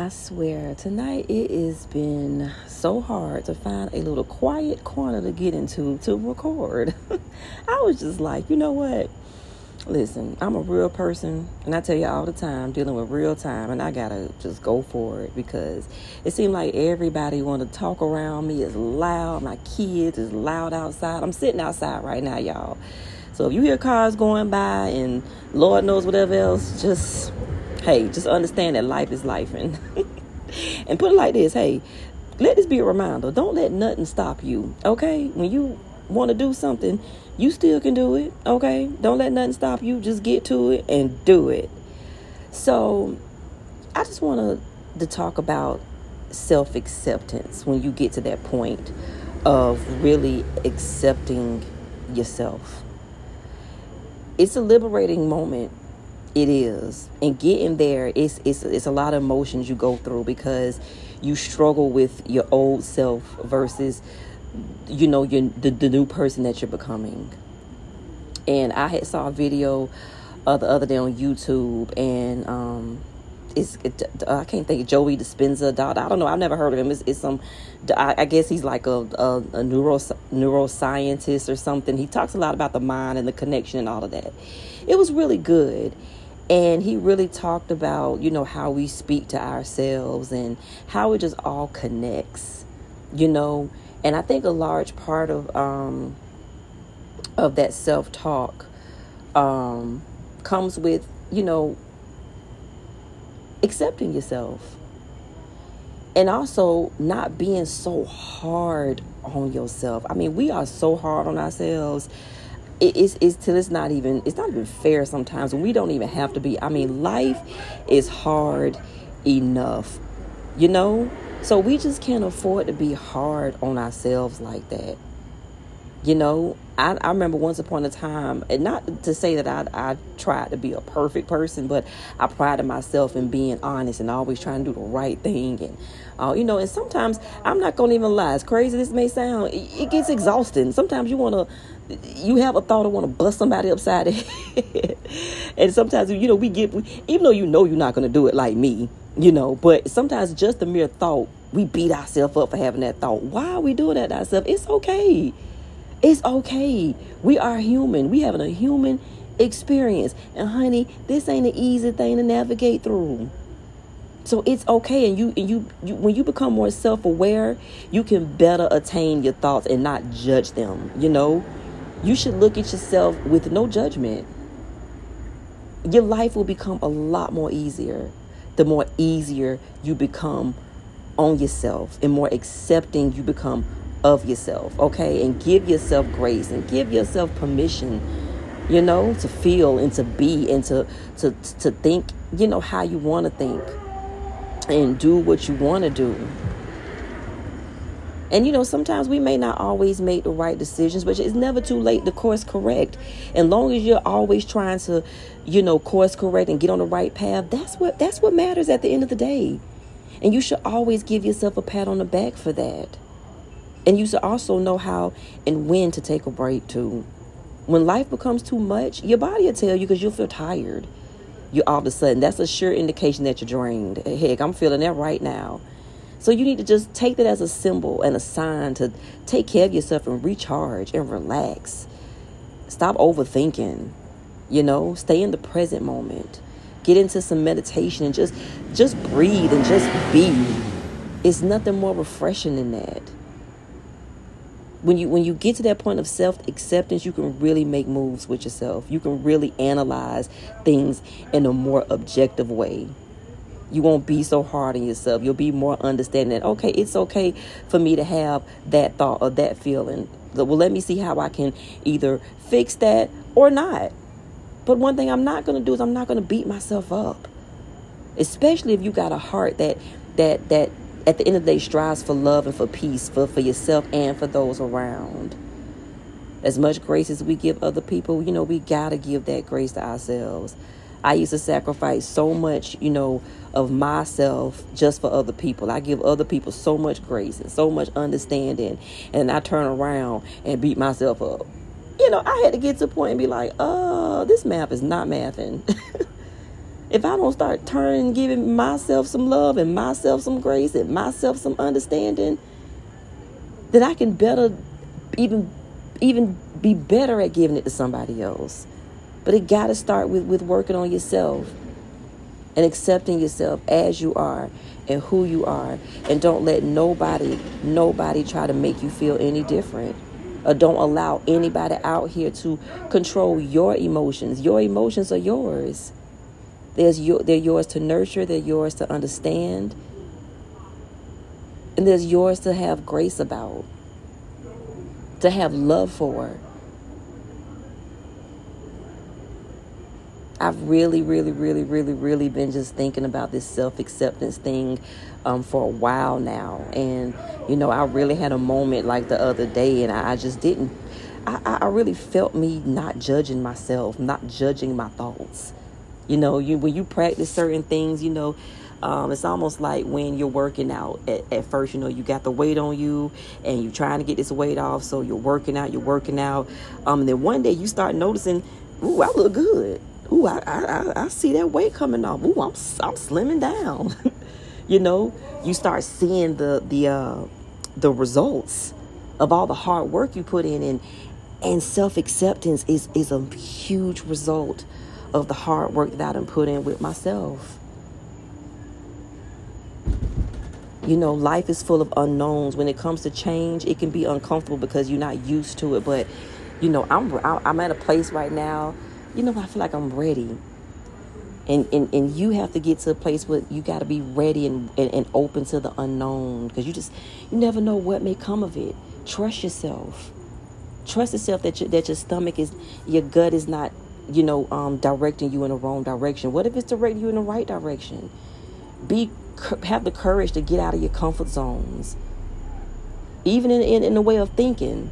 I swear, tonight it has been so hard to find a little quiet corner to get into to record. I was just like, you know what? Listen, I'm a real person, and I tell you all the time, dealing with real time, and I gotta just go for it because it seemed like everybody want to talk around me is loud. My kids is loud outside. I'm sitting outside right now, y'all. So if you hear cars going by and Lord knows whatever else, just hey, just understand that life is life, and and put it like this: hey, let this be a reminder. Don't let nothing stop you. Okay, when you want to do something, you still can do it. Okay, don't let nothing stop you. Just get to it and do it. So, I just want to talk about self acceptance when you get to that point of really accepting yourself. It's a liberating moment it is and getting there it's it's it's a lot of emotions you go through because you struggle with your old self versus you know your the, the new person that you're becoming and i had saw a video uh, the other day on youtube and um it's it, I can't think Joey Dispenza. Dot I don't know. I've never heard of him. It's, it's some. I, guess he's like a, a, a neuro neuroscientist or something. He talks a lot about the mind and the connection and all of that. It was really good, and he really talked about, you know, how we speak to ourselves and how it just all connects, you know. And I think a large part of um, of that self talk um, comes with, you know, accepting yourself and also not being so hard on yourself. I mean, we are so hard on ourselves it, it's, it's till it's not even it's not even fair sometimes we don't even have to be. I mean life is hard enough you know? So we just can't afford to be hard on ourselves like that you know I, I remember once upon a time and not to say that I, I tried to be a perfect person but i prided myself in being honest and always trying to do the right thing and uh, you know and sometimes i'm not gonna even lie as crazy this may sound it, it gets exhausting sometimes you want to you have a thought of want to bust somebody upside the head. and sometimes, you know, we get, even though you know you're not going to do it like me, you know, but sometimes just the mere thought, we beat ourselves up for having that thought. Why are we doing that to ourselves? It's okay. It's okay. We are human. We having a human experience. And honey, this ain't an easy thing to navigate through. So it's okay, and you and you, you when you become more self-aware, you can better attain your thoughts and not judge them. You know, you should look at yourself with no judgment. Your life will become a lot more easier the more easier you become on yourself and more accepting you become of yourself, okay? And give yourself grace and give yourself permission, you know, to feel and to be and to to to think, you know, how you want to think and do what you want to do. And you know, sometimes we may not always make the right decisions, but it's never too late to course correct. And long as you're always trying to, you know, course correct and get on the right path, that's what that's what matters at the end of the day. And you should always give yourself a pat on the back for that. And you should also know how and when to take a break too. When life becomes too much, your body will tell you because you'll feel tired. You all of a sudden, that's a sure indication that you're drained. Heck, I'm feeling that right now. So you need to just take that as a symbol and a sign to take care of yourself and recharge and relax. Stop overthinking. You know, stay in the present moment. Get into some meditation and just just breathe and just be. It's nothing more refreshing than that. When you when you get to that point of self-acceptance, you can really make moves with yourself. You can really analyze things in a more objective way you won't be so hard on yourself. You'll be more understanding that, okay, it's okay for me to have that thought or that feeling. Well, let me see how I can either fix that or not. But one thing I'm not going to do is I'm not going to beat myself up. Especially if you got a heart that that that at the end of the day strives for love and for peace for, for yourself and for those around. As much grace as we give other people, you know, we got to give that grace to ourselves. I used to sacrifice so much, you know, of myself just for other people. I give other people so much grace and so much understanding, and I turn around and beat myself up. You know, I had to get to a point and be like, "Oh, this math is not mathing." if I don't start turning giving myself some love and myself some grace and myself some understanding, then I can better even even be better at giving it to somebody else. But it got to start with, with working on yourself and accepting yourself as you are and who you are. And don't let nobody, nobody try to make you feel any different. Or don't allow anybody out here to control your emotions. Your emotions are yours. There's your, they're yours to nurture, they're yours to understand, and there's yours to have grace about, to have love for. I've really, really, really, really, really been just thinking about this self acceptance thing um, for a while now. And, you know, I really had a moment like the other day, and I, I just didn't, I, I really felt me not judging myself, not judging my thoughts. You know, you when you practice certain things, you know, um, it's almost like when you're working out at, at, first, you know, you got the weight on you and you're trying to get this weight off. So you're working out, you're working out. Um, and then one day you start noticing, ooh, I look good ooh, I, I, I see that weight coming off. Ooh, I'm, I'm slimming down. you know, you start seeing the, the, uh, the results of all the hard work you put in and, and self-acceptance is, is a huge result of the hard work that I done put in with myself. You know, life is full of unknowns. When it comes to change, it can be uncomfortable because you're not used to it. But, you know, I'm I'm at a place right now you know, I feel like I'm ready. And, and, and you have to get to a place where you got to be ready and, and, and open to the unknown because you just you never know what may come of it trust yourself trust yourself that your, that your stomach is your gut is not you know um, directing you in the wrong direction what if it's directing you in the right direction be have the courage to get out of your comfort zones even in, in, in the way of thinking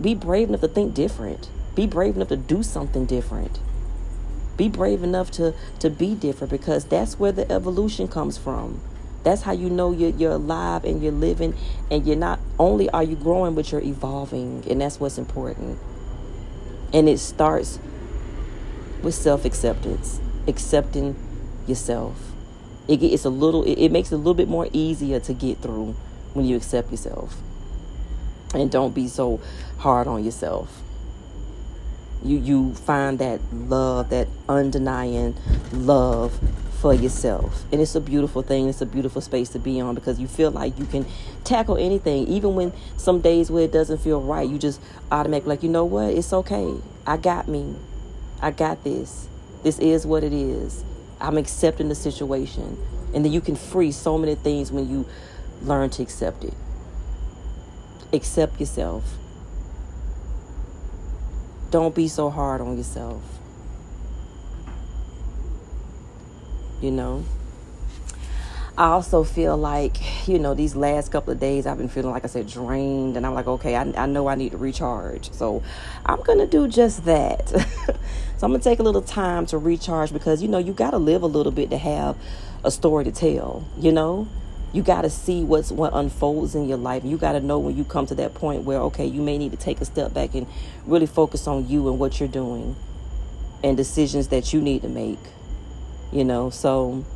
be brave enough to think different be brave enough to do something different. Be brave enough to, to be different because that's where the evolution comes from. That's how you know you're, you're alive and you're living, and you're not only are you growing, but you're evolving, and that's what's important. And it starts with self acceptance, accepting yourself. It, it's a little, it, it makes it a little bit more easier to get through when you accept yourself. And don't be so hard on yourself. You you find that love that undenying love for yourself. And it's a beautiful thing. It's a beautiful space to be on because you feel like you can tackle anything. Even when some days where it doesn't feel right you just automatically like you know what? It's okay. I got me i got this. This is what it is. I'm accepting the situation. And then you can free so many things when you learn to accept it. Accept yourself. Don't be so hard on yourself. You know? I also feel like, you know, these last couple of days I've been feeling, like I said, drained. And I'm like, okay, I, I know I need to recharge. So I'm going to do just that. so I'm going to take a little time to recharge because, you know, you got to live a little bit to have a story to tell, you know? you got to see what's what unfolds in your life. You got to know when you come to that point where okay, you may need to take a step back and really focus on you and what you're doing and decisions that you need to make. You know, so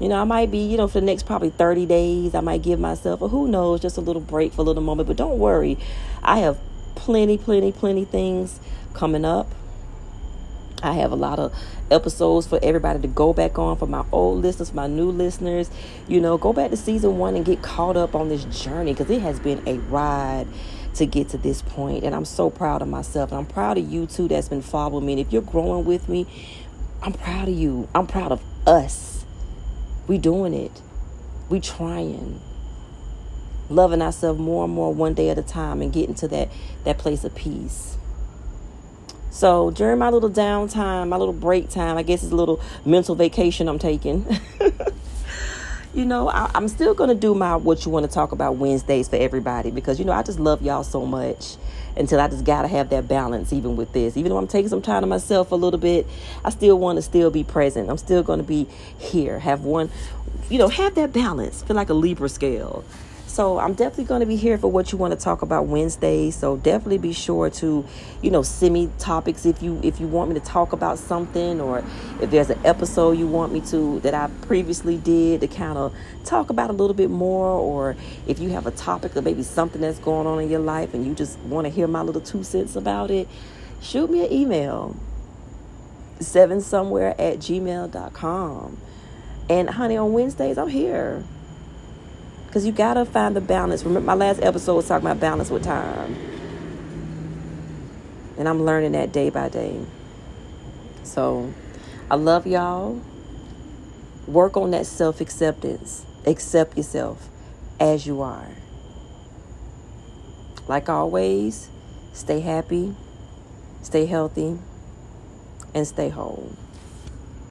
you know, I might be, you know, for the next probably 30 days, I might give myself, or who knows, just a little break for a little moment. But don't worry, I have plenty, plenty, plenty things coming up I have a lot of episodes for everybody to go back on for my old listeners, my new listeners. You know, go back to season one and get caught up on this journey because it has been a ride to get to this point. And I'm so proud of myself. And I'm proud of you too that's been following me. And if you're growing with me, I'm proud of you. I'm proud of us. We doing it. We trying. Loving ourselves more and more one day at a time and getting to that that place of peace. So during my little downtime, my little break time, I guess it's a little mental vacation I'm taking. you know, I, am still gonna do my what you want to talk about Wednesdays for everybody because you know I just love y'all so much. Until I just gotta have that balance, even with this. Even though I'm taking some time to myself a little bit, I still want to still be present. I'm still gonna be here. Have one, you know, have that balance. Feel like a Libra scale. So I'm definitely going to be here for what you want to talk about Wednesday. So definitely be sure to, you know, send me topics if you if you want me to talk about something or if there's an episode you want me to that I previously did to kind of talk about a little bit more or if you have a topic or maybe something that's going on in your life and you just want to hear my little two cents about it, shoot me an email. Seven somewhere at gmail.com. And honey, on Wednesdays I'm here. Because you got to find the balance. Remember, my last episode was talking about balance with time. And I'm learning that day by day. So, I love y'all. Work on that self acceptance. Accept yourself as you are. Like always, stay happy, stay healthy, and stay whole.